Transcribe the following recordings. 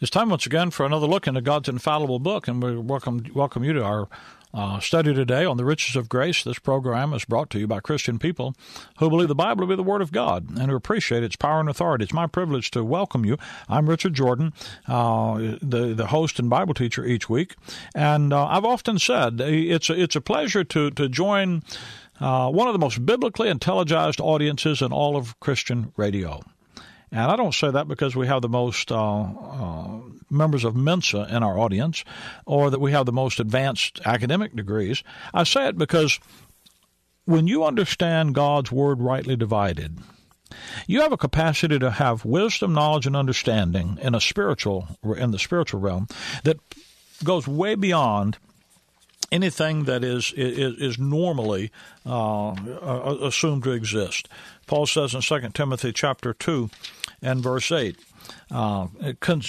It's time once again for another look into God's infallible book, and we welcome welcome you to our uh, study today on the riches of grace. This program is brought to you by Christian people who believe the Bible to be the Word of God and who appreciate its power and authority. It's my privilege to welcome you. I'm Richard Jordan, uh, the the host and Bible teacher each week, and uh, I've often said it's a, it's a pleasure to to join uh, one of the most biblically intelligized audiences in all of Christian radio. And I don't say that because we have the most uh, uh, members of Mensa in our audience or that we have the most advanced academic degrees. I say it because when you understand God's Word rightly divided, you have a capacity to have wisdom, knowledge, and understanding in a spiritual in the spiritual realm that goes way beyond anything that is is, is normally uh, assumed to exist. Paul says in 2 Timothy chapter 2 and verse 8, uh,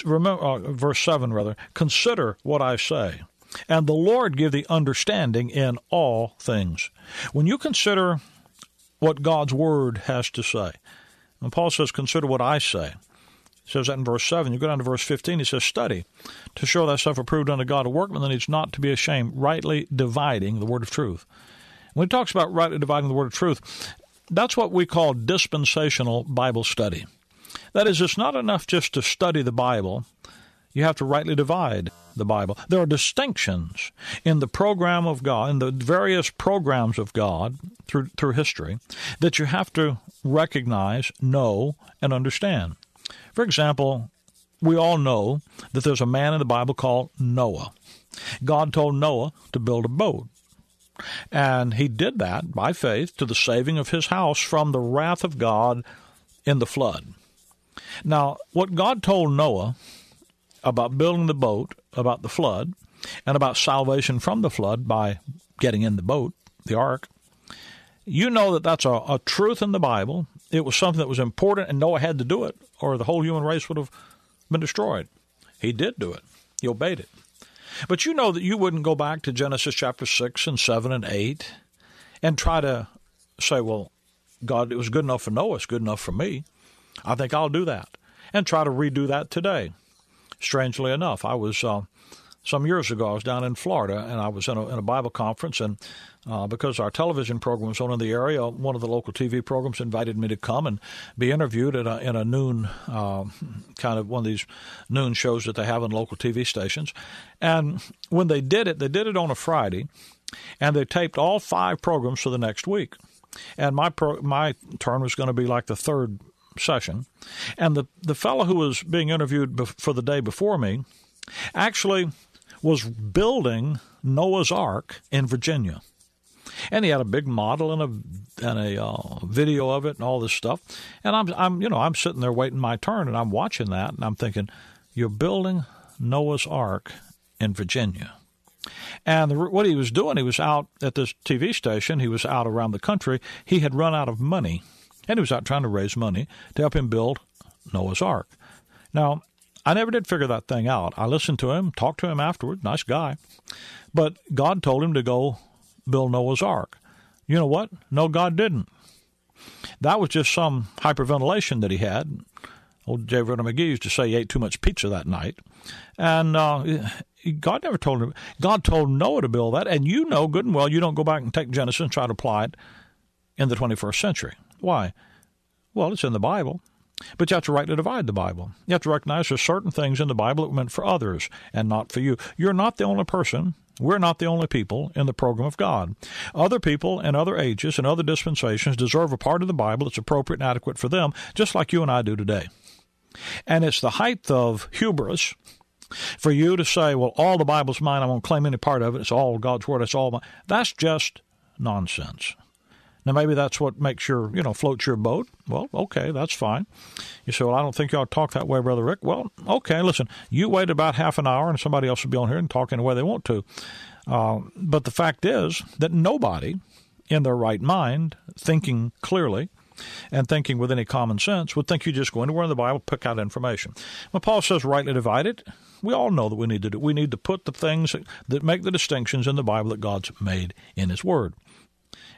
remember, uh, verse 7 rather, consider what I say, and the Lord give thee understanding in all things. When you consider what God's word has to say, and Paul says, consider what I say. He says that in verse 7. You go down to verse 15, he says, Study to show thyself approved unto God, a workman that needs not to be ashamed, rightly dividing the word of truth. When he talks about rightly dividing the word of truth, that's what we call dispensational Bible study. That is, it's not enough just to study the Bible. You have to rightly divide the Bible. There are distinctions in the program of God, in the various programs of God through, through history, that you have to recognize, know, and understand. For example, we all know that there's a man in the Bible called Noah. God told Noah to build a boat. And he did that by faith to the saving of his house from the wrath of God in the flood. Now, what God told Noah about building the boat, about the flood, and about salvation from the flood by getting in the boat, the ark, you know that that's a, a truth in the Bible. It was something that was important, and Noah had to do it, or the whole human race would have been destroyed. He did do it, he obeyed it. But you know that you wouldn't go back to Genesis chapter 6 and 7 and 8 and try to say, well, God, it was good enough for Noah, it's good enough for me. I think I'll do that and try to redo that today. Strangely enough, I was uh, some years ago. I was down in Florida and I was in a, in a Bible conference, and uh, because our television program was on in the area, one of the local TV programs invited me to come and be interviewed at a, in a noon uh, kind of one of these noon shows that they have on local TV stations. And when they did it, they did it on a Friday, and they taped all five programs for the next week. And my pro, my turn was going to be like the third session, and the the fellow who was being interviewed for the day before me actually was building Noah's Ark in Virginia. And he had a big model and a and a uh, video of it and all this stuff. And I'm I'm you know I'm sitting there waiting my turn and I'm watching that and I'm thinking, you're building Noah's Ark in Virginia. And the, what he was doing, he was out at this TV station. He was out around the country. He had run out of money and he was out trying to raise money to help him build Noah's Ark. Now, I never did figure that thing out. I listened to him, talked to him afterward, nice guy. But God told him to go build Noah's Ark. You know what? No, God didn't. That was just some hyperventilation that he had. Old J. Vernon McGee used to say he ate too much pizza that night. And uh, God never told him. God told Noah to build that. And you know good and well you don't go back and take Genesis and try to apply it in the 21st century. Why? Well, it's in the Bible. But you have to rightly divide the Bible. You have to recognize there's certain things in the Bible that were meant for others and not for you. You're not the only person. We're not the only people in the program of God. Other people in other ages and other dispensations deserve a part of the Bible that's appropriate and adequate for them, just like you and I do today. And it's the height of hubris for you to say, well, all the Bible's mine. I won't claim any part of it. It's all God's Word. It's all mine. That's just nonsense. Now maybe that's what makes your you know floats your boat. Well, okay, that's fine. You say, well, I don't think to talk that way, brother Rick. Well, okay, listen, you wait about half an hour, and somebody else will be on here and talk in the way they want to. Uh, but the fact is that nobody in their right mind, thinking clearly, and thinking with any common sense would think you just go anywhere in the Bible, pick out information. When Paul says rightly divided, we all know that we need to do. We need to put the things that make the distinctions in the Bible that God's made in His Word.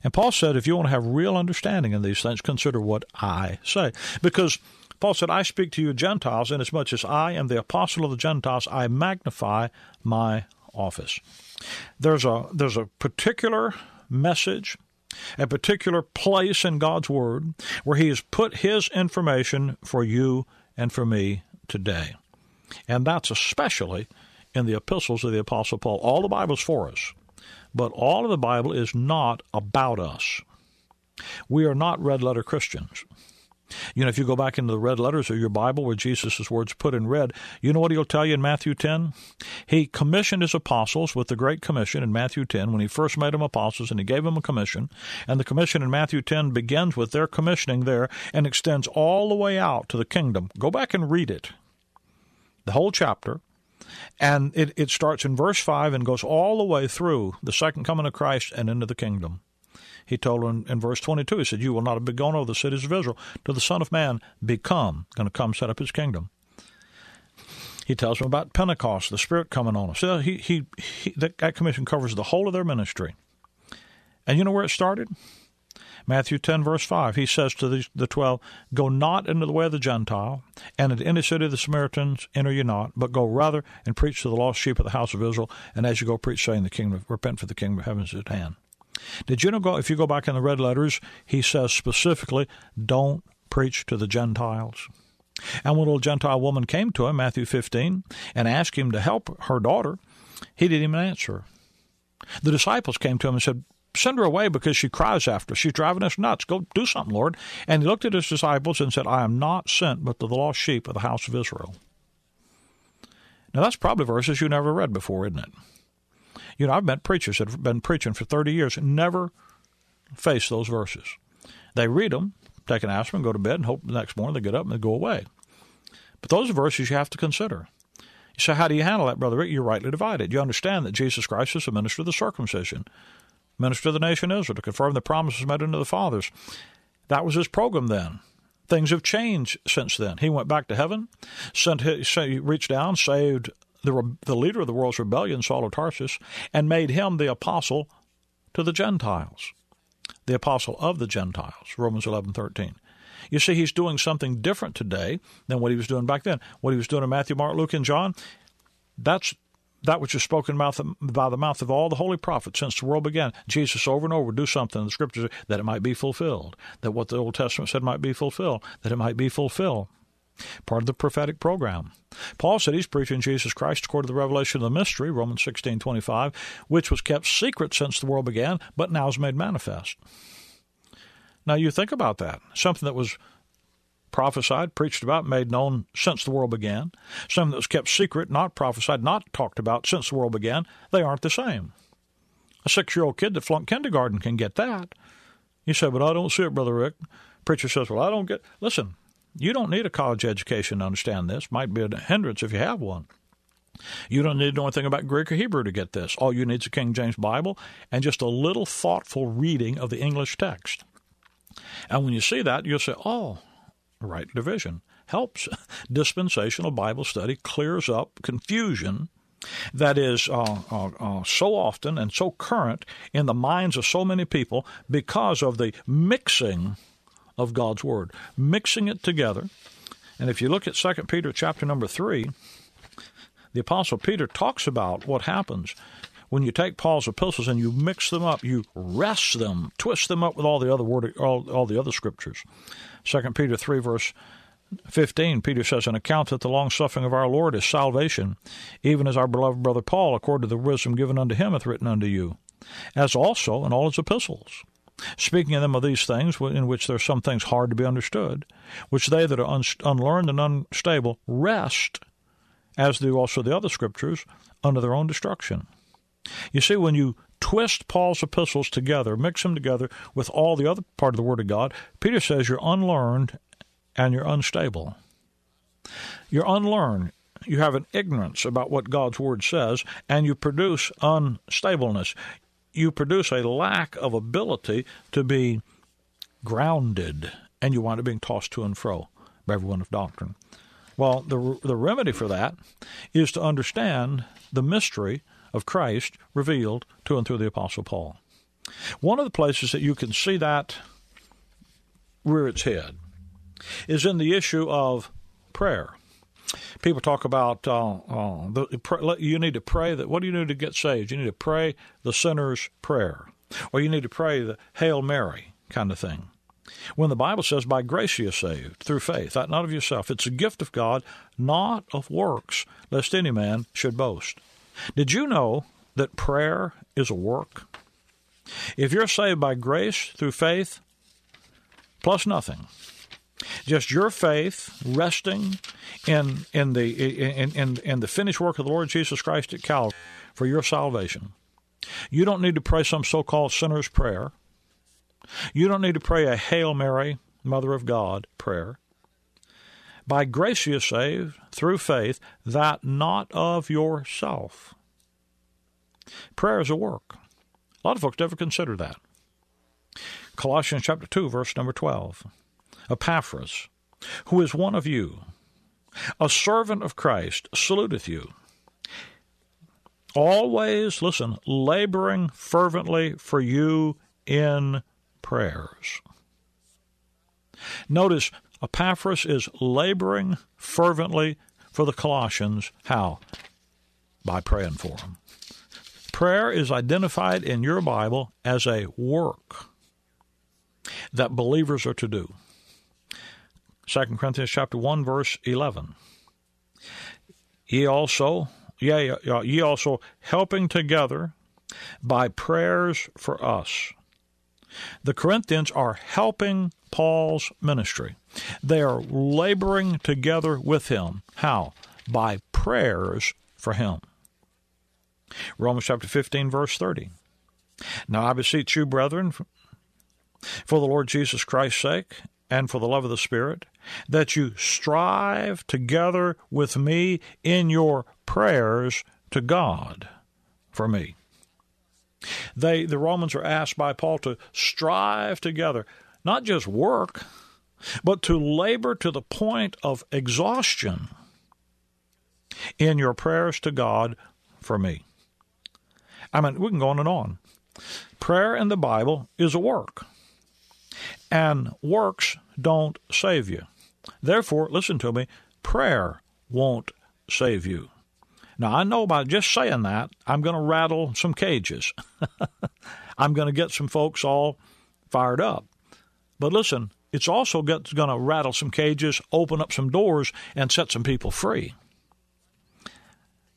And Paul said, if you want to have real understanding in these things, consider what I say. Because Paul said, I speak to you Gentiles, inasmuch as I am the apostle of the Gentiles, I magnify my office. There's a there's a particular message, a particular place in God's Word where He has put His information for you and for me today. And that's especially in the epistles of the Apostle Paul. All the Bible's for us. But all of the Bible is not about us. We are not red letter Christians. You know, if you go back into the red letters of your Bible where Jesus' words put in red, you know what he'll tell you in Matthew 10? He commissioned his apostles with the Great Commission in Matthew 10 when he first made them apostles and he gave them a commission. And the commission in Matthew 10 begins with their commissioning there and extends all the way out to the kingdom. Go back and read it, the whole chapter. And it, it starts in verse 5 and goes all the way through the second coming of Christ and into the kingdom. He told in, in verse 22, he said, You will not be gone over the cities of Israel till the Son of Man become, going to come set up his kingdom. He tells them about Pentecost, the Spirit coming on us. So he, he, he, that commission covers the whole of their ministry. And you know where it started? Matthew 10, verse 5, he says to the, the twelve, Go not into the way of the Gentile, and into any city of the Samaritans enter ye not, but go rather and preach to the lost sheep of the house of Israel, and as you go preach, saying, the kingdom, Repent for the kingdom of heaven is at hand. Did you know, go, if you go back in the red letters, he says specifically, Don't preach to the Gentiles. And when a little Gentile woman came to him, Matthew 15, and asked him to help her daughter, he didn't even answer. The disciples came to him and said, Send her away because she cries after. She's driving us nuts. Go do something, Lord. And he looked at his disciples and said, I am not sent but to the lost sheep of the house of Israel. Now, that's probably verses you never read before, isn't it? You know, I've met preachers that have been preaching for 30 years and never face those verses. They read them, take an aspirin, go to bed, and hope the next morning they get up and they go away. But those are verses you have to consider. So, how do you handle that, Brother Rick? You're rightly divided. You understand that Jesus Christ is the minister of the circumcision minister of the nation Israel, to confirm the promises made unto the fathers. That was his program then. Things have changed since then. He went back to heaven, sent his, reached down, saved the, the leader of the world's rebellion, Saul of Tarsus, and made him the apostle to the Gentiles, the apostle of the Gentiles, Romans 11, 13. You see, he's doing something different today than what he was doing back then. What he was doing in Matthew, Mark, Luke, and John, that's that which is spoken by the mouth of all the holy prophets since the world began. Jesus over and over do something in the scriptures that it might be fulfilled, that what the Old Testament said might be fulfilled, that it might be fulfilled. Part of the prophetic program. Paul said he's preaching Jesus Christ according to the revelation of the mystery, Romans sixteen twenty five, which was kept secret since the world began, but now is made manifest. Now you think about that. Something that was prophesied, preached about, made known since the world began. Some that was kept secret, not prophesied, not talked about since the world began, they aren't the same. A six year old kid that flunked kindergarten can get that. You say, but I don't see it, Brother Rick. Preacher says, well, I don't get. Listen, you don't need a college education to understand this. Might be a hindrance if you have one. You don't need to know anything about Greek or Hebrew to get this. All you need is a King James Bible and just a little thoughtful reading of the English text. And when you see that, you'll say, oh, right division helps. Dispensational Bible study clears up confusion that is uh, uh, uh, so often and so current in the minds of so many people because of the mixing of God's Word, mixing it together. And if you look at 2 Peter chapter number 3, the Apostle Peter talks about what happens when you take Paul's epistles and you mix them up, you wrest them, twist them up with all the other word, all, all the other scriptures. 2 Peter 3, verse 15, Peter says, An account that the long suffering of our Lord is salvation, even as our beloved brother Paul, according to the wisdom given unto him, hath written unto you, as also in all his epistles. Speaking of them of these things, in which there are some things hard to be understood, which they that are un- unlearned and unstable wrest, as do also the other scriptures, unto their own destruction. You see, when you twist Paul's epistles together, mix them together with all the other part of the Word of God, Peter says you're unlearned and you're unstable. You're unlearned. You have an ignorance about what God's Word says, and you produce unstableness. You produce a lack of ability to be grounded, and you wind up being tossed to and fro by every wind of doctrine. Well, the, the remedy for that is to understand the mystery of Christ revealed to and through the Apostle Paul. One of the places that you can see that rear its head is in the issue of prayer. People talk about uh, uh, the, you need to pray that. What do you need to get saved? You need to pray the sinner's prayer, or you need to pray the Hail Mary kind of thing. When the Bible says, "By grace you are saved through faith, not of yourself; it's a gift of God, not of works, lest any man should boast." Did you know that prayer is a work? If you're saved by grace through faith, plus nothing, just your faith resting in in the in, in, in the finished work of the Lord Jesus Christ at Calvary for your salvation. You don't need to pray some so-called sinner's prayer. You don't need to pray a Hail Mary, Mother of God prayer. By grace you are saved through faith, that not of yourself. Prayer is a work. A lot of folks never consider that. Colossians chapter 2, verse number 12. Epaphras, who is one of you, a servant of Christ, saluteth you. Always, listen, laboring fervently for you in prayers. Notice Epaphras is laboring fervently for the Colossians. How? By praying for them. Prayer is identified in your Bible as a work that believers are to do. 2 Corinthians chapter 1 verse 11. Ye also, yea, ye also helping together by prayers for us. The Corinthians are helping Paul's ministry. They are laboring together with him. How? By prayers for him. Romans chapter 15, verse 30. Now I beseech you, brethren, for the Lord Jesus Christ's sake, and for the love of the Spirit, that you strive together with me in your prayers to God for me. They, the Romans are asked by Paul to strive together, not just work, but to labor to the point of exhaustion in your prayers to God for me. I mean, we can go on and on. Prayer in the Bible is a work, and works don't save you. Therefore, listen to me, prayer won't save you. Now, I know by just saying that, I'm going to rattle some cages. I'm going to get some folks all fired up. But listen, it's also going to rattle some cages, open up some doors, and set some people free.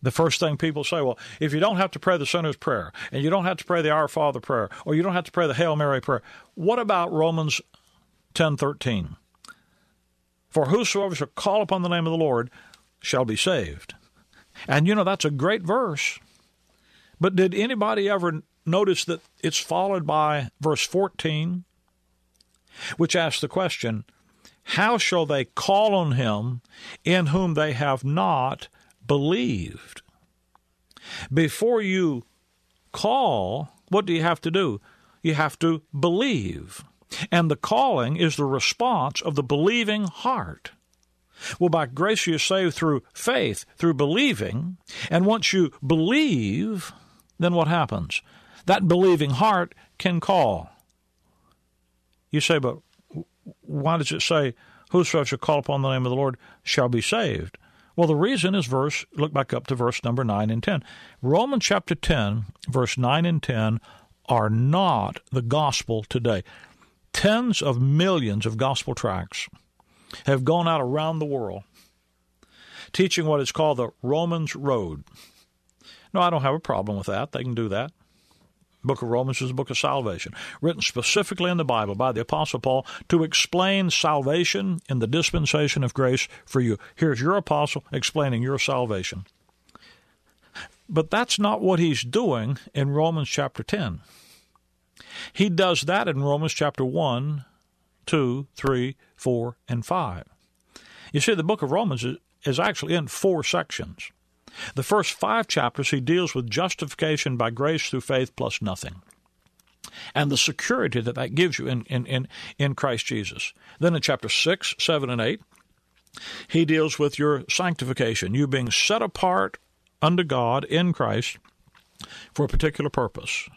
The first thing people say, well, if you don't have to pray the sinner's prayer, and you don't have to pray the Our Father prayer, or you don't have to pray the Hail Mary prayer, what about Romans 10:13? For whosoever shall call upon the name of the Lord shall be saved. And you know that's a great verse. But did anybody ever notice that it's followed by verse 14, which asks the question, How shall they call on him in whom they have not believed? Before you call, what do you have to do? You have to believe. And the calling is the response of the believing heart. Well, by grace you're saved through faith, through believing. And once you believe, then what happens? That believing heart can call. You say, but why does it say, Whosoever shall call upon the name of the Lord shall be saved? Well, the reason is verse, look back up to verse number 9 and 10. Romans chapter 10, verse 9 and 10 are not the gospel today. Tens of millions of gospel tracts have gone out around the world teaching what is called the Romans Road. No, I don't have a problem with that. They can do that. Book of Romans is a book of salvation, written specifically in the Bible by the Apostle Paul to explain salvation in the dispensation of grace for you. Here's your apostle explaining your salvation. But that's not what he's doing in Romans chapter 10. He does that in Romans chapter 1, 2, 3, 4, and 5. You see, the book of Romans is, actually in four sections. The first five chapters, he deals with justification by grace through faith plus nothing and the security that that gives you in, in, in, in Christ Jesus. Then in chapter 6, 7, and 8, he deals with your sanctification, you being set apart unto God in Christ for a particular purpose.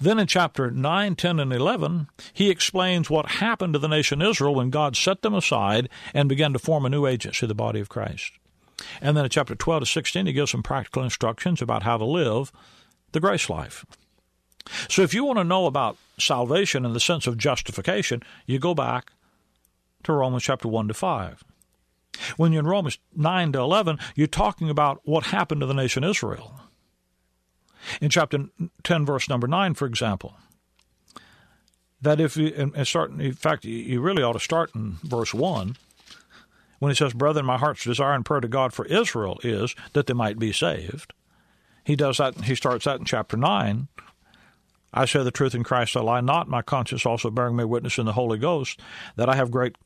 Then in chapter 9, 10, and 11, he explains what happened to the nation Israel when God set them aside and began to form a new agency, the body of Christ. And then in chapter 12 to 16, he gives some practical instructions about how to live the grace life. So if you want to know about salvation in the sense of justification, you go back to Romans chapter 1 to 5. When you're in Romans 9 to 11, you're talking about what happened to the nation Israel. In chapter 10, verse number 9, for example, that if you, and start, in fact, you really ought to start in verse 1 when he says, Brethren, my heart's desire and prayer to God for Israel is that they might be saved. He does that, he starts that in chapter 9 I say the truth in Christ, I lie not, my conscience also bearing me witness in the Holy Ghost, that I have great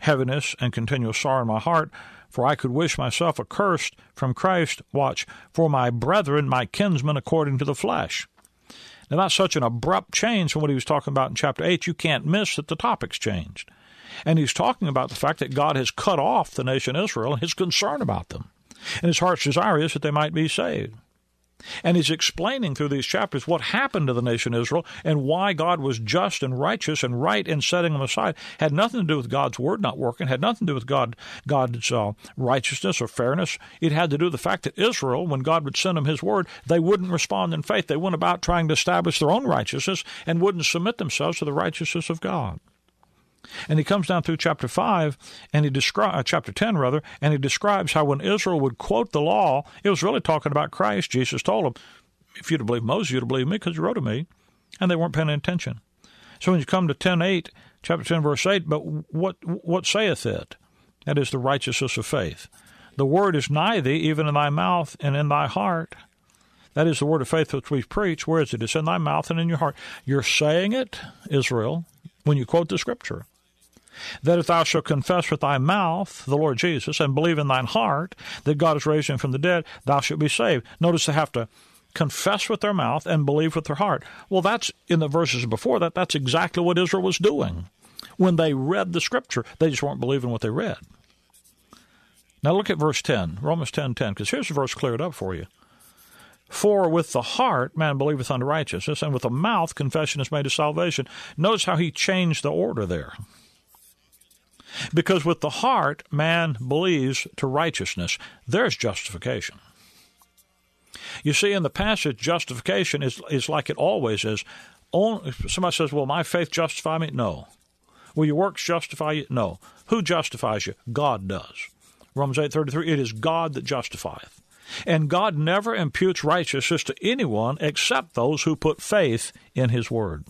heaviness and continual sorrow in my heart, for I could wish myself accursed from Christ, watch, for my brethren, my kinsmen, according to the flesh. Now, that's such an abrupt change from what he was talking about in chapter 8, you can't miss that the topic's changed. And he's talking about the fact that God has cut off the nation Israel and his concern about them. And his heart's desire is that they might be saved. And he's explaining through these chapters what happened to the nation Israel and why God was just and righteous and right in setting them aside. Had nothing to do with God's word not working, had nothing to do with God, God's uh, righteousness or fairness. It had to do with the fact that Israel, when God would send them his word, they wouldn't respond in faith. They went about trying to establish their own righteousness and wouldn't submit themselves to the righteousness of God. And he comes down through chapter 5 and he describes uh, chapter 10 rather and he describes how when Israel would quote the law it was really talking about Christ. Jesus told them if you'd believe Moses you'd believe me because you wrote of me. And they weren't paying attention. So when you come to 10:8 chapter 10 verse 8 but what what saith it? That is the righteousness of faith. The word is nigh thee even in thy mouth and in thy heart. That is the word of faith which we preach where is it? It's in thy mouth and in your heart. You're saying it Israel when you quote the scripture that if thou shalt confess with thy mouth the Lord Jesus and believe in thine heart that God is raised him from the dead, thou shalt be saved. Notice they have to confess with their mouth and believe with their heart. Well, that's in the verses before that, that's exactly what Israel was doing. When they read the scripture, they just weren't believing what they read. Now look at verse 10, Romans 10 10, because here's the verse cleared up for you. For with the heart man believeth unto righteousness, and with the mouth confession is made to salvation. Notice how he changed the order there. Because with the heart man believes to righteousness, there's justification. You see, in the passage, justification is, is like it always is. Only, somebody says, Well, my faith justify me? No. Will your works justify you? No. Who justifies you? God does. Romans eight thirty three. It is God that justifieth. And God never imputes righteousness to anyone except those who put faith in his word.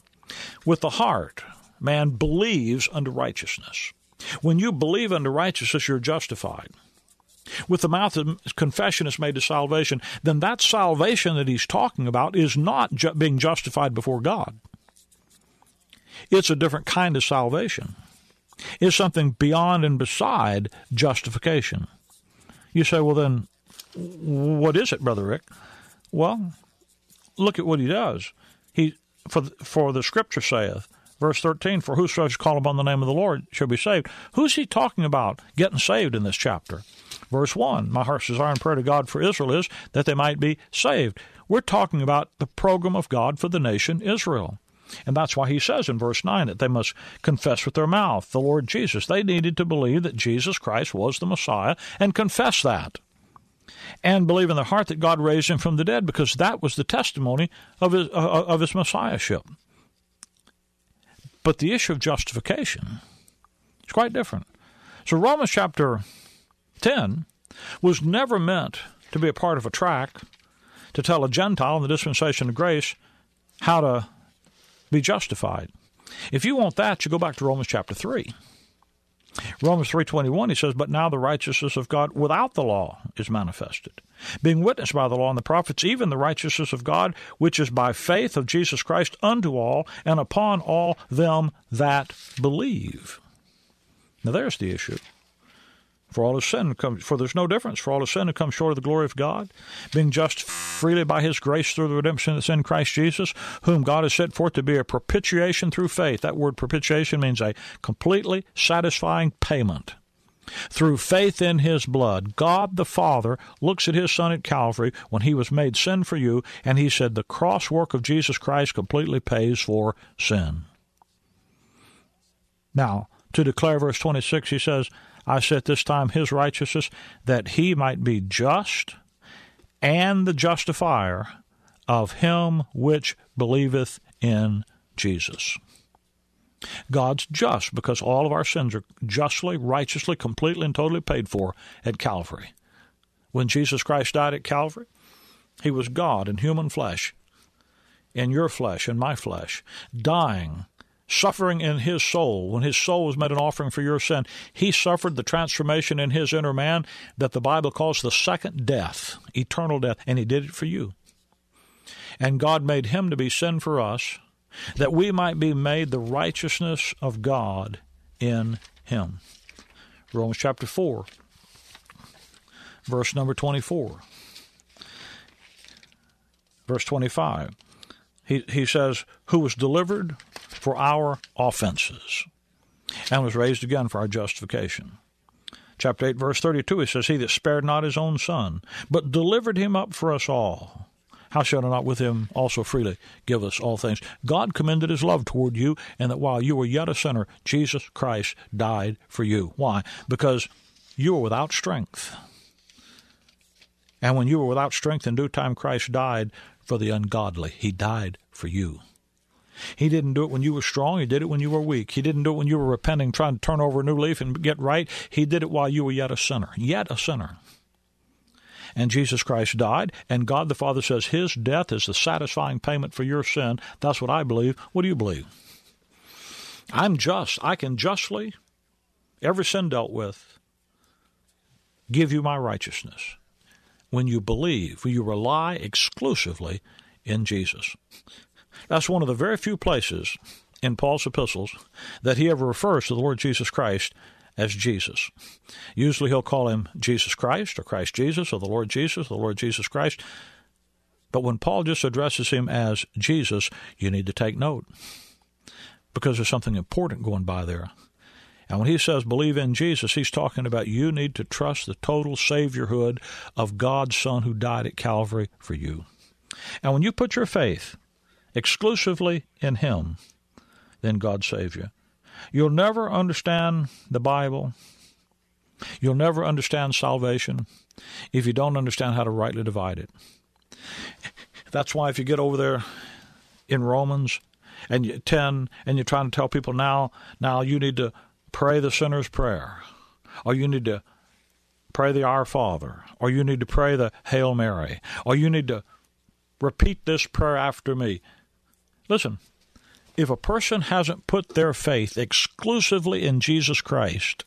With the heart, man believes unto righteousness. When you believe unto righteousness, you're justified. With the mouth, of confession is made to salvation. Then that salvation that he's talking about is not ju- being justified before God. It's a different kind of salvation. It's something beyond and beside justification. You say, well, then, what is it, Brother Rick? Well, look at what he does. He for for the Scripture saith, Verse 13, for whosoever shall call upon the name of the Lord shall be saved. Who's he talking about getting saved in this chapter? Verse 1, my heart's desire and prayer to God for Israel is that they might be saved. We're talking about the program of God for the nation Israel. And that's why he says in verse 9 that they must confess with their mouth the Lord Jesus. They needed to believe that Jesus Christ was the Messiah and confess that. And believe in their heart that God raised him from the dead because that was the testimony of his, uh, of his messiahship. But the issue of justification is quite different. So Romans chapter 10 was never meant to be a part of a tract to tell a Gentile in the dispensation of grace how to be justified. If you want that, you go back to Romans chapter 3. Romans 3:21 he says, "But now the righteousness of God without the law is manifested." being witnessed by the law and the prophets, even the righteousness of God, which is by faith of Jesus Christ unto all and upon all them that believe. Now there's the issue. For all his sin for there's no difference. For all his sin has come short of the glory of God, being just freely by his grace through the redemption that's in Christ Jesus, whom God has set forth to be a propitiation through faith. That word propitiation means a completely satisfying payment. Through faith in his blood, God the Father looks at his Son at Calvary when he was made sin for you, and he said, The cross work of Jesus Christ completely pays for sin. Now, to declare verse 26, he says, I set this time his righteousness, that he might be just and the justifier of him which believeth in Jesus. God's just because all of our sins are justly, righteously, completely, and totally paid for at Calvary. When Jesus Christ died at Calvary, he was God in human flesh, in your flesh, in my flesh, dying suffering in his soul, when his soul was made an offering for your sin, he suffered the transformation in his inner man that the Bible calls the second death, eternal death, and he did it for you. And God made him to be sin for us, that we might be made the righteousness of God in him. Romans chapter 4, verse number 24. Verse 25. He, he says, Who was delivered for our offenses and was raised again for our justification. Chapter 8, verse 32, he says, He that spared not his own son, but delivered him up for us all, how shall I not with him also freely give us all things? God commended his love toward you, and that while you were yet a sinner, Jesus Christ died for you. Why? Because you were without strength. And when you were without strength, in due time Christ died for the ungodly. He died for you. He didn't do it when you were strong. He did it when you were weak. He didn't do it when you were repenting, trying to turn over a new leaf and get right. He did it while you were yet a sinner. Yet a sinner. And Jesus Christ died, and God the Father says his death is the satisfying payment for your sin. That's what I believe. What do you believe? I'm just. I can justly, every sin dealt with, give you my righteousness. When you believe, when you rely exclusively in Jesus. That's one of the very few places in Paul's epistles that he ever refers to the Lord Jesus Christ as Jesus. Usually he'll call him Jesus Christ or Christ Jesus or the Lord Jesus, or the Lord Jesus Christ. But when Paul just addresses him as Jesus, you need to take note because there's something important going by there. And when he says believe in Jesus, he's talking about you need to trust the total saviorhood of God's Son who died at Calvary for you. And when you put your faith exclusively in Him, then God save you. You'll never understand the Bible. You'll never understand salvation if you don't understand how to rightly divide it. That's why if you get over there in Romans and you 10 and you're trying to tell people now now you need to pray the sinner's prayer or you need to pray the Our Father or you need to pray the Hail Mary or you need to repeat this prayer after me. Listen, if a person hasn't put their faith exclusively in Jesus Christ,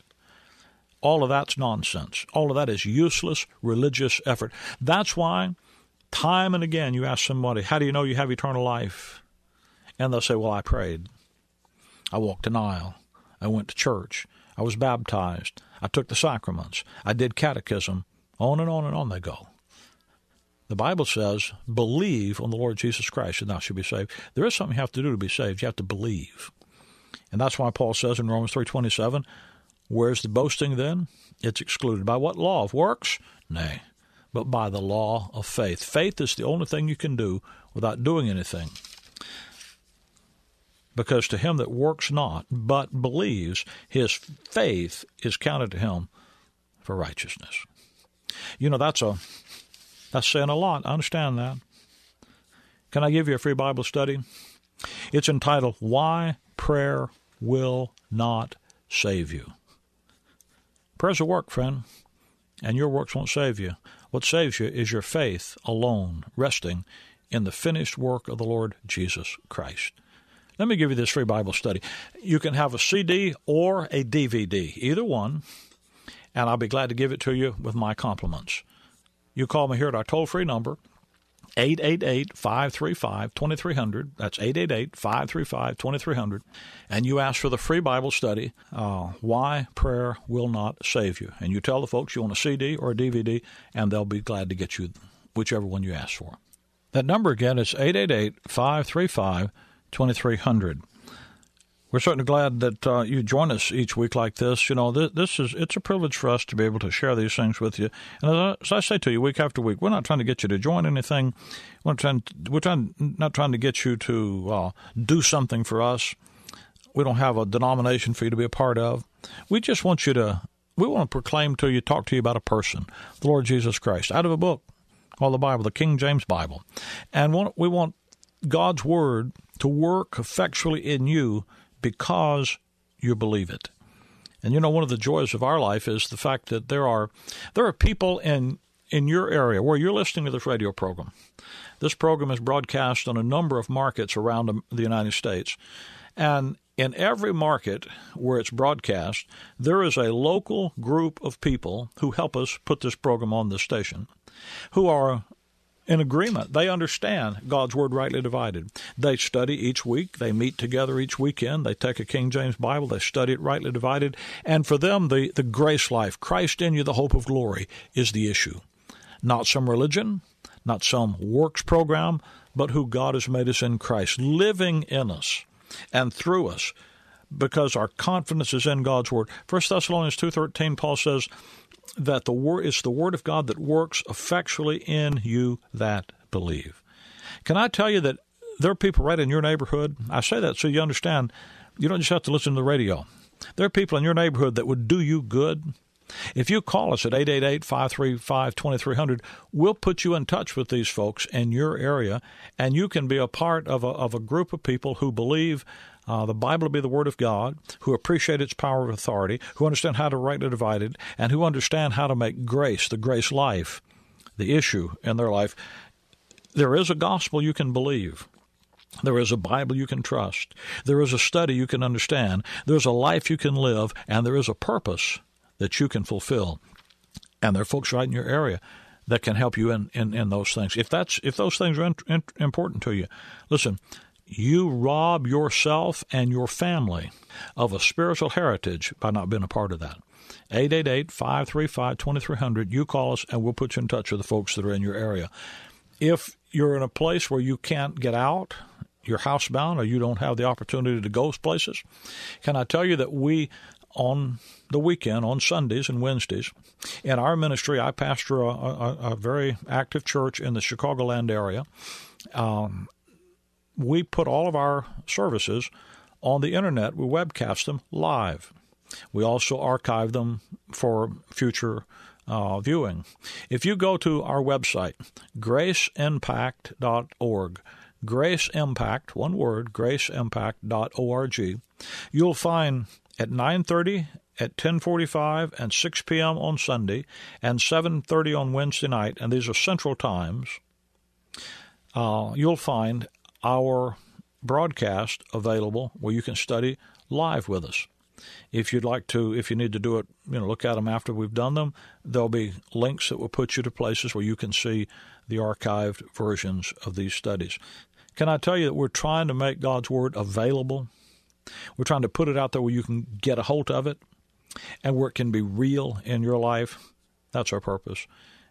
all of that's nonsense. All of that is useless religious effort. That's why, time and again, you ask somebody, How do you know you have eternal life? And they'll say, Well, I prayed. I walked an aisle. I went to church. I was baptized. I took the sacraments. I did catechism. On and on and on they go. The Bible says, believe on the Lord Jesus Christ and thou shalt be saved. There is something you have to do to be saved. You have to believe. And that's why Paul says in Romans 3.27, where's the boasting then? It's excluded. By what law? Of works? Nay, but by the law of faith. Faith is the only thing you can do without doing anything. Because to him that works not, but believes, his faith is counted to him for righteousness. You know, that's a that's saying a lot. I understand that. Can I give you a free Bible study? It's entitled Why Prayer Will Not Save You. Prayer's a work, friend, and your works won't save you. What saves you is your faith alone, resting in the finished work of the Lord Jesus Christ. Let me give you this free Bible study. You can have a CD or a DVD, either one, and I'll be glad to give it to you with my compliments. You call me here at our toll free number, 888 535 2300. That's 888 535 2300. And you ask for the free Bible study, uh, Why Prayer Will Not Save You. And you tell the folks you want a CD or a DVD, and they'll be glad to get you whichever one you ask for. That number again is 888 535 2300 we're certainly glad that uh, you join us each week like this. You know, this, this, is it's a privilege for us to be able to share these things with you. And as I, as I, say to you, week after week, we're not trying to get you to join anything. We're trying, we're trying not trying to get you to uh, do something for us. We don't have a denomination for you to be a part of. We just want you to. We want to proclaim to you, talk to you about a person, the Lord Jesus Christ, out of a book called the Bible, the King James Bible, and we want God's Word to work effectually in you because you believe it. And you know, one of the joys of our life is the fact that there are there are people in in your area where you're listening to this radio program. This program is broadcast on a number of markets around the United States. And in every market where it's broadcast, there is a local group of people who help us put this program on the station who are in agreement. They understand God's Word rightly divided. They study each week. They meet together each weekend. They take a King James Bible. They study it rightly divided. And for them, the, the grace life, Christ in you, the hope of glory, is the issue. Not some religion, not some works program, but who God has made us in Christ, living in us and through us because our confidence is in God's word. 1 Thessalonians 2:13 Paul says, that the word is the word of God that works effectually in you that believe. Can I tell you that there are people right in your neighborhood? I say that so you understand. You don't just have to listen to the radio. There are people in your neighborhood that would do you good. If you call us at 888 535 2300, we'll put you in touch with these folks in your area, and you can be a part of a, of a group of people who believe uh, the Bible to be the Word of God, who appreciate its power of authority, who understand how to rightly divide it, and who understand how to make grace, the grace life, the issue in their life. There is a gospel you can believe. There is a Bible you can trust. There is a study you can understand. There's a life you can live, and there is a purpose that you can fulfill. And there are folks right in your area that can help you in, in, in those things. If that's if those things are in, in, important to you, listen you rob yourself and your family of a spiritual heritage by not being a part of that. 888 535 2300. You call us and we'll put you in touch with the folks that are in your area. If you're in a place where you can't get out, you're housebound, or you don't have the opportunity to go places, can I tell you that we, on the weekend, on Sundays and Wednesdays, in our ministry, I pastor a, a, a very active church in the Chicagoland area. Um, we put all of our services on the internet. We webcast them live. We also archive them for future uh, viewing. If you go to our website, graceimpact.org, graceimpact, one word, graceimpact.org, you'll find at 9:30 at 10:45 and 6 p.m. on Sunday and 7:30 on Wednesday night, and these are central times. Uh, you'll find our broadcast available where you can study live with us. If you'd like to, if you need to do it, you know, look at them after we've done them. There'll be links that will put you to places where you can see the archived versions of these studies. Can I tell you that we're trying to make God's Word available? We're trying to put it out there where you can get a hold of it and where it can be real in your life. That's our purpose.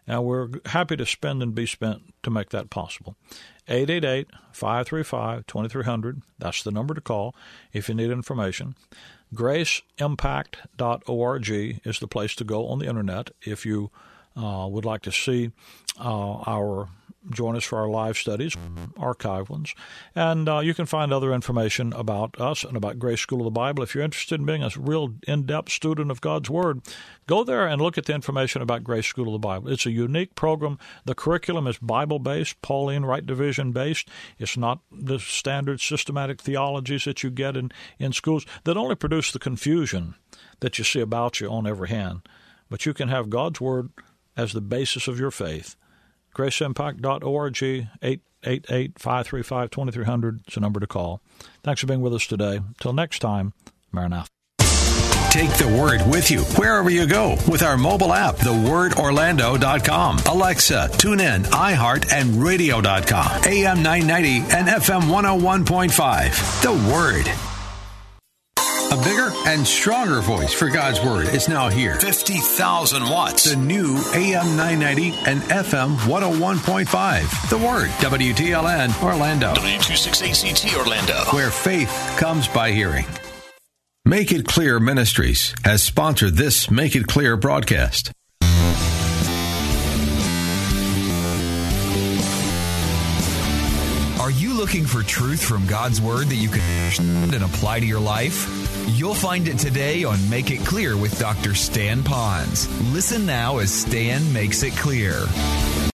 And we're happy to spend and be spent to make that possible. 888 535 2300. That's the number to call if you need information. GraceImpact.org is the place to go on the internet if you uh, would like to see uh, our join us for our live studies, archive ones. And uh, you can find other information about us and about Grace School of the Bible. If you're interested in being a real in depth student of God's Word, go there and look at the information about Grace School of the Bible. It's a unique program. The curriculum is Bible based, Pauline Right Division based. It's not the standard systematic theologies that you get in, in schools that only produce the confusion that you see about you on every hand. But you can have God's Word as the basis of your faith graceimpact.org, 888 535 2300 is a number to call. Thanks for being with us today. Until next time, Maranatha. Take the word with you wherever you go with our mobile app, thewordorlando.com. Alexa, tune in, iHeart, and radio.com. AM 990 and FM 101.5. The Word. A bigger and stronger voice for God's Word is now here. 50,000 watts. The new AM 990 and FM 101.5. The Word. WTLN Orlando. W268CT Orlando. Where faith comes by hearing. Make It Clear Ministries has sponsored this Make It Clear broadcast. Are you looking for truth from God's Word that you can understand and apply to your life? You'll find it today on Make It Clear with Dr. Stan Pons. Listen now as Stan makes it clear.